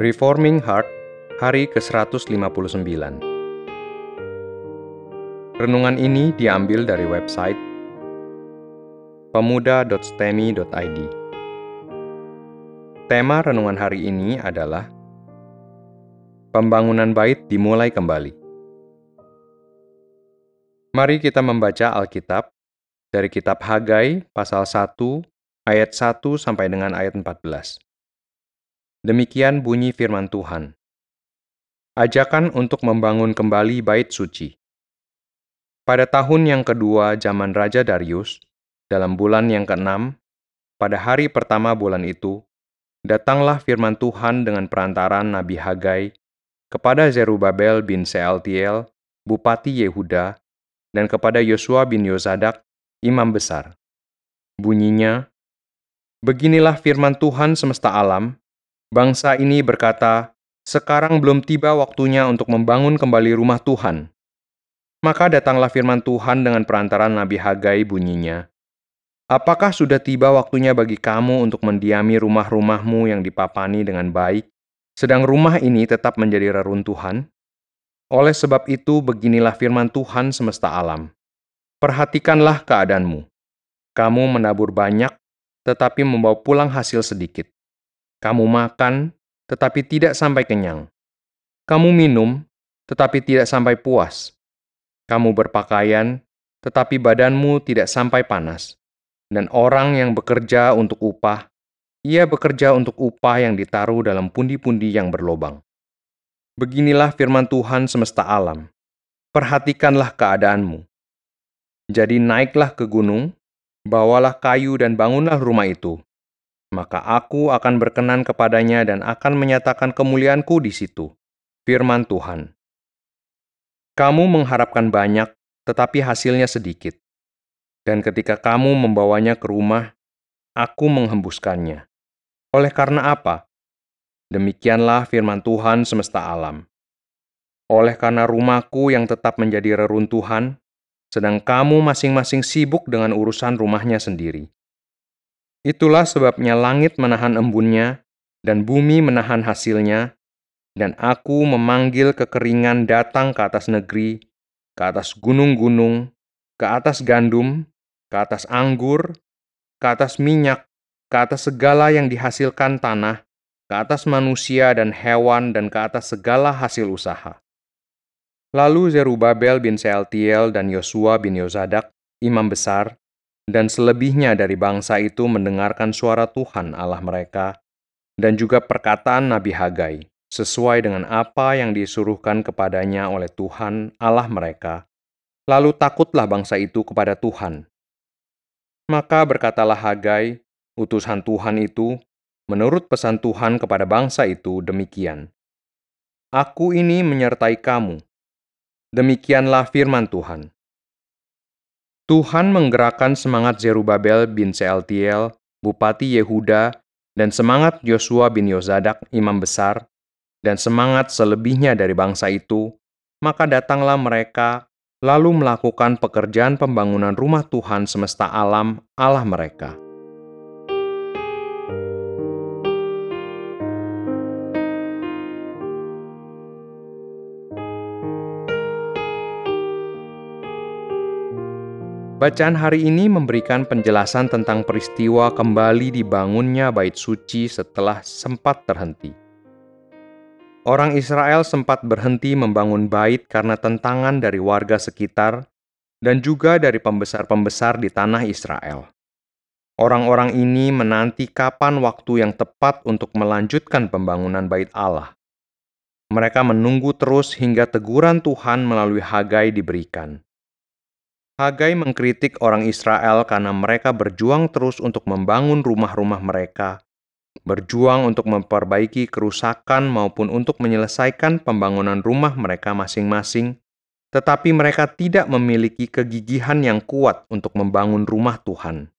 Reforming Heart, hari ke-159. Renungan ini diambil dari website pemuda.stemi.id. Tema renungan hari ini adalah Pembangunan bait dimulai kembali. Mari kita membaca Alkitab dari kitab Hagai pasal 1 ayat 1 sampai dengan ayat 14. Demikian bunyi firman Tuhan. Ajakan untuk membangun kembali bait suci. Pada tahun yang kedua zaman Raja Darius, dalam bulan yang keenam, pada hari pertama bulan itu, datanglah firman Tuhan dengan perantaran Nabi Hagai kepada Zerubabel bin Sealtiel, Bupati Yehuda, dan kepada Yosua bin Yozadak, imam besar. Bunyinya, Beginilah firman Tuhan semesta alam, bangsa ini berkata, sekarang belum tiba waktunya untuk membangun kembali rumah Tuhan. Maka datanglah firman Tuhan dengan perantaran Nabi Hagai bunyinya, Apakah sudah tiba waktunya bagi kamu untuk mendiami rumah-rumahmu yang dipapani dengan baik, sedang rumah ini tetap menjadi reruntuhan? Oleh sebab itu, beginilah firman Tuhan semesta alam. Perhatikanlah keadaanmu. Kamu menabur banyak, tetapi membawa pulang hasil sedikit. Kamu makan, tetapi tidak sampai kenyang. Kamu minum, tetapi tidak sampai puas. Kamu berpakaian, tetapi badanmu tidak sampai panas. Dan orang yang bekerja untuk upah, ia bekerja untuk upah yang ditaruh dalam pundi-pundi yang berlobang. Beginilah firman Tuhan semesta alam. Perhatikanlah keadaanmu. Jadi naiklah ke gunung, bawalah kayu dan bangunlah rumah itu. Maka aku akan berkenan kepadanya dan akan menyatakan kemuliaanku di situ. Firman Tuhan. Kamu mengharapkan banyak, tetapi hasilnya sedikit. Dan ketika kamu membawanya ke rumah, aku menghembuskannya. Oleh karena apa? Demikianlah firman Tuhan semesta alam. Oleh karena rumahku yang tetap menjadi reruntuhan, sedang kamu masing-masing sibuk dengan urusan rumahnya sendiri. Itulah sebabnya langit menahan embunnya, dan bumi menahan hasilnya, dan aku memanggil kekeringan datang ke atas negeri, ke atas gunung-gunung, ke atas gandum, ke atas anggur, ke atas minyak, ke atas segala yang dihasilkan tanah, ke atas manusia dan hewan, dan ke atas segala hasil usaha. Lalu Zerubabel bin Sealtiel dan Yosua bin Yozadak, imam besar, dan selebihnya dari bangsa itu mendengarkan suara Tuhan Allah mereka, dan juga perkataan Nabi Hagai, sesuai dengan apa yang disuruhkan kepadanya oleh Tuhan Allah mereka. Lalu takutlah bangsa itu kepada Tuhan. Maka berkatalah Hagai, utusan Tuhan itu, Menurut pesan Tuhan kepada bangsa itu demikian, Aku ini menyertai kamu. Demikianlah firman Tuhan. Tuhan menggerakkan semangat Zerubabel bin Sealtiel, Bupati Yehuda, dan semangat Yosua bin Yozadak, imam besar, dan semangat selebihnya dari bangsa itu, maka datanglah mereka lalu melakukan pekerjaan pembangunan rumah Tuhan semesta alam Allah mereka. Bacaan hari ini memberikan penjelasan tentang peristiwa kembali dibangunnya bait suci setelah sempat terhenti. Orang Israel sempat berhenti membangun bait karena tentangan dari warga sekitar dan juga dari pembesar-pembesar di tanah Israel. Orang-orang ini menanti kapan waktu yang tepat untuk melanjutkan pembangunan bait Allah. Mereka menunggu terus hingga teguran Tuhan melalui Hagai diberikan. Hagai mengkritik orang Israel karena mereka berjuang terus untuk membangun rumah-rumah mereka, berjuang untuk memperbaiki kerusakan maupun untuk menyelesaikan pembangunan rumah mereka masing-masing, tetapi mereka tidak memiliki kegigihan yang kuat untuk membangun rumah Tuhan.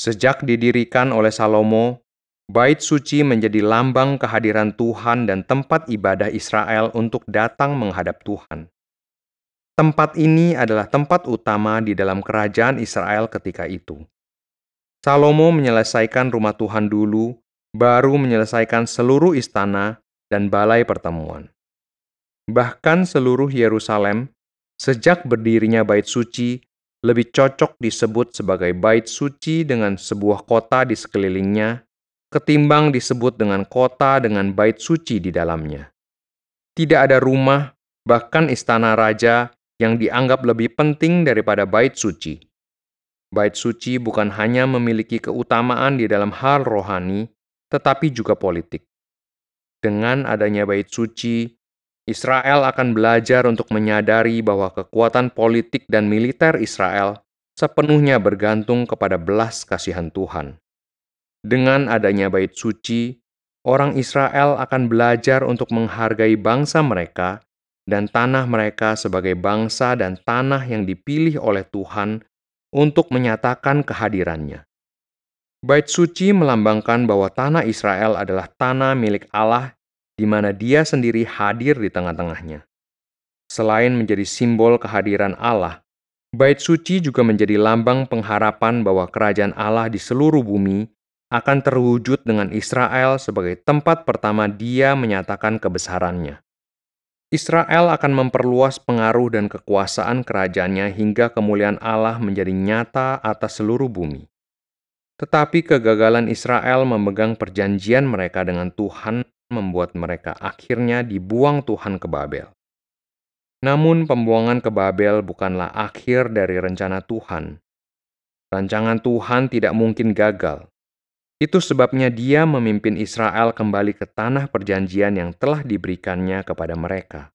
Sejak didirikan oleh Salomo, Bait suci menjadi lambang kehadiran Tuhan dan tempat ibadah Israel untuk datang menghadap Tuhan. Tempat ini adalah tempat utama di dalam kerajaan Israel ketika itu. Salomo menyelesaikan rumah Tuhan dulu, baru menyelesaikan seluruh istana dan balai pertemuan. Bahkan seluruh Yerusalem, sejak berdirinya bait suci, lebih cocok disebut sebagai bait suci dengan sebuah kota di sekelilingnya, ketimbang disebut dengan kota dengan bait suci di dalamnya. Tidak ada rumah, bahkan istana raja, yang dianggap lebih penting daripada bait suci. Bait suci bukan hanya memiliki keutamaan di dalam hal rohani, tetapi juga politik. Dengan adanya bait suci, Israel akan belajar untuk menyadari bahwa kekuatan politik dan militer Israel sepenuhnya bergantung kepada belas kasihan Tuhan. Dengan adanya bait suci, orang Israel akan belajar untuk menghargai bangsa mereka dan tanah mereka sebagai bangsa dan tanah yang dipilih oleh Tuhan untuk menyatakan kehadirannya. Bait suci melambangkan bahwa tanah Israel adalah tanah milik Allah di mana dia sendiri hadir di tengah-tengahnya. Selain menjadi simbol kehadiran Allah, bait suci juga menjadi lambang pengharapan bahwa kerajaan Allah di seluruh bumi akan terwujud dengan Israel sebagai tempat pertama dia menyatakan kebesarannya. Israel akan memperluas pengaruh dan kekuasaan kerajaannya hingga kemuliaan Allah menjadi nyata atas seluruh bumi. Tetapi kegagalan Israel memegang perjanjian mereka dengan Tuhan membuat mereka akhirnya dibuang Tuhan ke Babel. Namun, pembuangan ke Babel bukanlah akhir dari rencana Tuhan. Rancangan Tuhan tidak mungkin gagal. Itu sebabnya Dia memimpin Israel kembali ke tanah perjanjian yang telah diberikannya kepada mereka.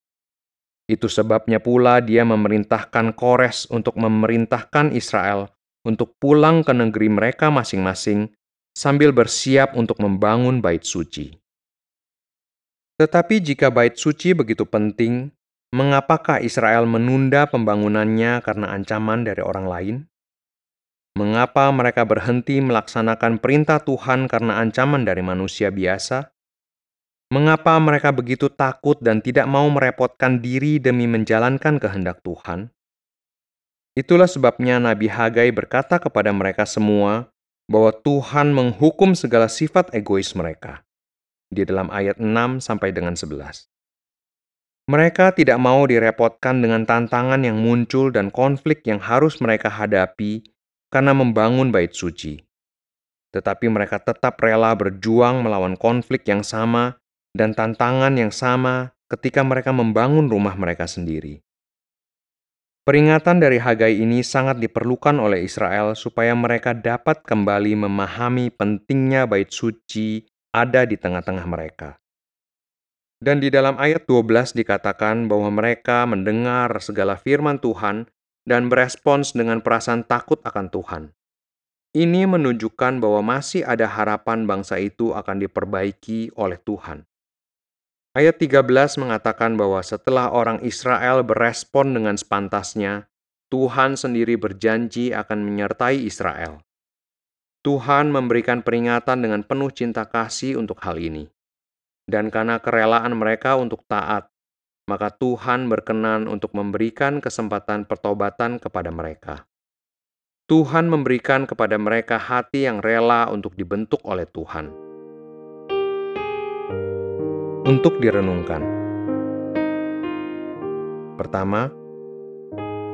Itu sebabnya pula Dia memerintahkan Kores untuk memerintahkan Israel untuk pulang ke negeri mereka masing-masing sambil bersiap untuk membangun bait suci. Tetapi jika bait suci begitu penting, mengapakah Israel menunda pembangunannya karena ancaman dari orang lain? Mengapa mereka berhenti melaksanakan perintah Tuhan karena ancaman dari manusia biasa? Mengapa mereka begitu takut dan tidak mau merepotkan diri demi menjalankan kehendak Tuhan? Itulah sebabnya Nabi Hagai berkata kepada mereka semua bahwa Tuhan menghukum segala sifat egois mereka di dalam ayat 6 sampai dengan 11. Mereka tidak mau direpotkan dengan tantangan yang muncul dan konflik yang harus mereka hadapi karena membangun bait suci. Tetapi mereka tetap rela berjuang melawan konflik yang sama dan tantangan yang sama ketika mereka membangun rumah mereka sendiri. Peringatan dari Hagai ini sangat diperlukan oleh Israel supaya mereka dapat kembali memahami pentingnya bait suci ada di tengah-tengah mereka. Dan di dalam ayat 12 dikatakan bahwa mereka mendengar segala firman Tuhan dan berespons dengan perasaan takut akan Tuhan. Ini menunjukkan bahwa masih ada harapan bangsa itu akan diperbaiki oleh Tuhan. Ayat 13 mengatakan bahwa setelah orang Israel berespon dengan sepantasnya, Tuhan sendiri berjanji akan menyertai Israel. Tuhan memberikan peringatan dengan penuh cinta kasih untuk hal ini. Dan karena kerelaan mereka untuk taat, maka Tuhan berkenan untuk memberikan kesempatan pertobatan kepada mereka. Tuhan memberikan kepada mereka hati yang rela untuk dibentuk oleh Tuhan. Untuk direnungkan. Pertama,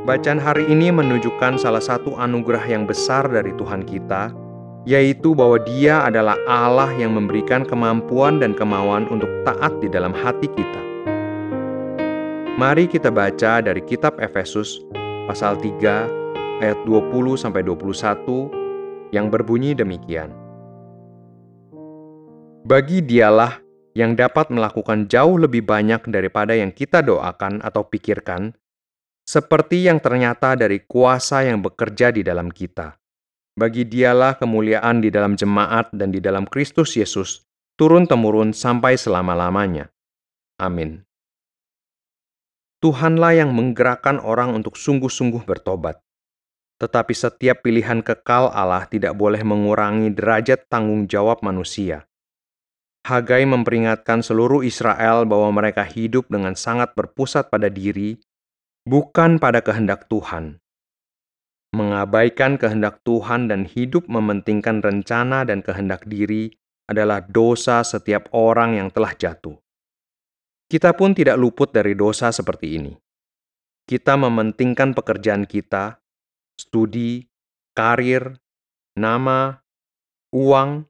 bacaan hari ini menunjukkan salah satu anugerah yang besar dari Tuhan kita yaitu bahwa Dia adalah Allah yang memberikan kemampuan dan kemauan untuk taat di dalam hati kita. Mari kita baca dari kitab Efesus pasal 3 ayat 20 sampai 21 yang berbunyi demikian. Bagi dialah yang dapat melakukan jauh lebih banyak daripada yang kita doakan atau pikirkan, seperti yang ternyata dari kuasa yang bekerja di dalam kita bagi dialah kemuliaan di dalam jemaat dan di dalam Kristus Yesus, turun-temurun sampai selama-lamanya. Amin. Tuhanlah yang menggerakkan orang untuk sungguh-sungguh bertobat. Tetapi setiap pilihan kekal Allah tidak boleh mengurangi derajat tanggung jawab manusia. Hagai memperingatkan seluruh Israel bahwa mereka hidup dengan sangat berpusat pada diri, bukan pada kehendak Tuhan, mengabaikan kehendak Tuhan dan hidup mementingkan rencana dan kehendak diri adalah dosa setiap orang yang telah jatuh. Kita pun tidak luput dari dosa seperti ini. Kita mementingkan pekerjaan kita, studi, karir, nama, uang,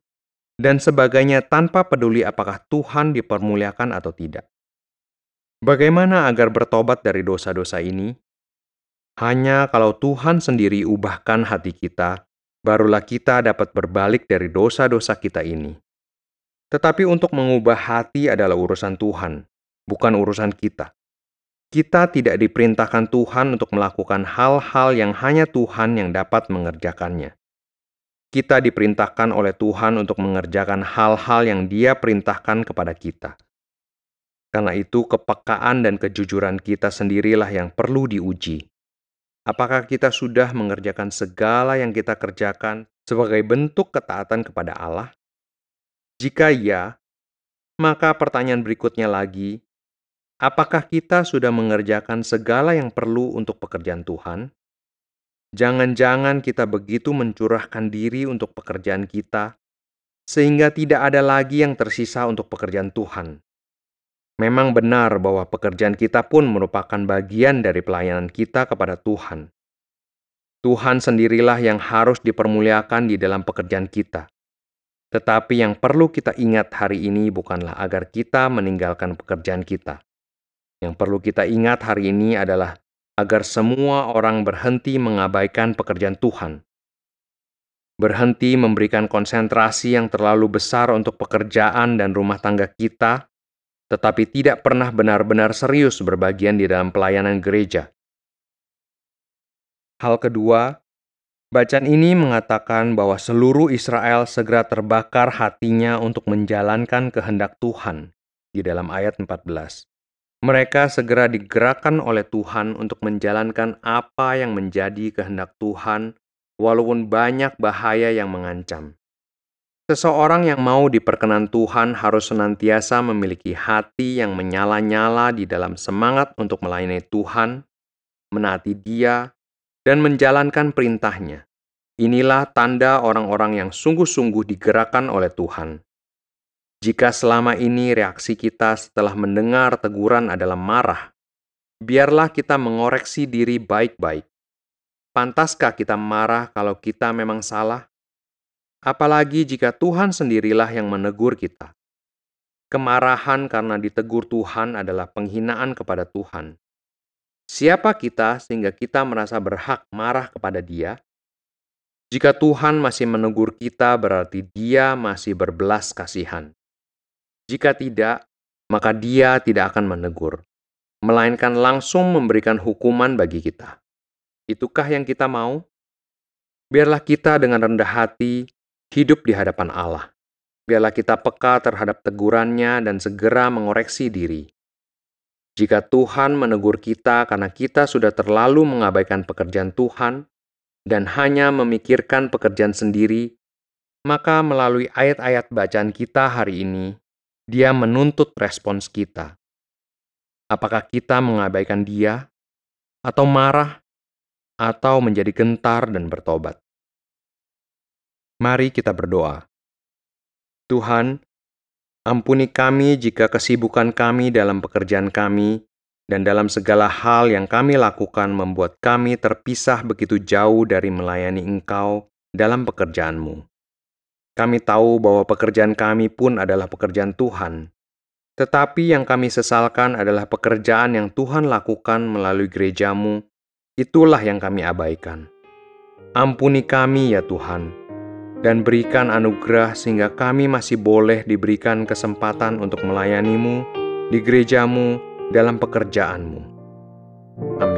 dan sebagainya tanpa peduli apakah Tuhan dipermuliakan atau tidak. Bagaimana agar bertobat dari dosa-dosa ini? Hanya kalau Tuhan sendiri ubahkan hati kita, barulah kita dapat berbalik dari dosa-dosa kita ini. Tetapi untuk mengubah hati adalah urusan Tuhan, bukan urusan kita. Kita tidak diperintahkan Tuhan untuk melakukan hal-hal yang hanya Tuhan yang dapat mengerjakannya. Kita diperintahkan oleh Tuhan untuk mengerjakan hal-hal yang Dia perintahkan kepada kita. Karena itu, kepekaan dan kejujuran kita sendirilah yang perlu diuji Apakah kita sudah mengerjakan segala yang kita kerjakan sebagai bentuk ketaatan kepada Allah? Jika iya, maka pertanyaan berikutnya lagi, apakah kita sudah mengerjakan segala yang perlu untuk pekerjaan Tuhan? Jangan-jangan kita begitu mencurahkan diri untuk pekerjaan kita, sehingga tidak ada lagi yang tersisa untuk pekerjaan Tuhan. Memang benar bahwa pekerjaan kita pun merupakan bagian dari pelayanan kita kepada Tuhan. Tuhan sendirilah yang harus dipermuliakan di dalam pekerjaan kita. Tetapi yang perlu kita ingat hari ini bukanlah agar kita meninggalkan pekerjaan kita. Yang perlu kita ingat hari ini adalah agar semua orang berhenti mengabaikan pekerjaan Tuhan. Berhenti memberikan konsentrasi yang terlalu besar untuk pekerjaan dan rumah tangga kita tetapi tidak pernah benar-benar serius berbagian di dalam pelayanan gereja. Hal kedua, bacaan ini mengatakan bahwa seluruh Israel segera terbakar hatinya untuk menjalankan kehendak Tuhan di dalam ayat 14. Mereka segera digerakkan oleh Tuhan untuk menjalankan apa yang menjadi kehendak Tuhan, walaupun banyak bahaya yang mengancam. Seseorang yang mau diperkenan Tuhan harus senantiasa memiliki hati yang menyala-nyala di dalam semangat untuk melayani Tuhan, menaati Dia, dan menjalankan perintahnya. Inilah tanda orang-orang yang sungguh-sungguh digerakkan oleh Tuhan. Jika selama ini reaksi kita setelah mendengar teguran adalah marah, biarlah kita mengoreksi diri baik-baik. Pantaskah kita marah kalau kita memang salah? apalagi jika Tuhan sendirilah yang menegur kita. Kemarahan karena ditegur Tuhan adalah penghinaan kepada Tuhan. Siapa kita sehingga kita merasa berhak marah kepada Dia? Jika Tuhan masih menegur kita, berarti Dia masih berbelas kasihan. Jika tidak, maka Dia tidak akan menegur, melainkan langsung memberikan hukuman bagi kita. Itukah yang kita mau? Biarlah kita dengan rendah hati hidup di hadapan Allah. Biarlah kita peka terhadap tegurannya dan segera mengoreksi diri. Jika Tuhan menegur kita karena kita sudah terlalu mengabaikan pekerjaan Tuhan dan hanya memikirkan pekerjaan sendiri, maka melalui ayat-ayat bacaan kita hari ini, Dia menuntut respons kita. Apakah kita mengabaikan Dia, atau marah, atau menjadi gentar dan bertobat? Mari kita berdoa. Tuhan, ampuni kami jika kesibukan kami dalam pekerjaan kami dan dalam segala hal yang kami lakukan membuat kami terpisah begitu jauh dari melayani Engkau dalam pekerjaanmu. Kami tahu bahwa pekerjaan kami pun adalah pekerjaan Tuhan, tetapi yang kami sesalkan adalah pekerjaan yang Tuhan lakukan melalui gerejamu, itulah yang kami abaikan. Ampuni kami ya Tuhan, dan berikan anugerah sehingga kami masih boleh diberikan kesempatan untuk melayanimu di gerejamu dalam pekerjaanmu. Amin.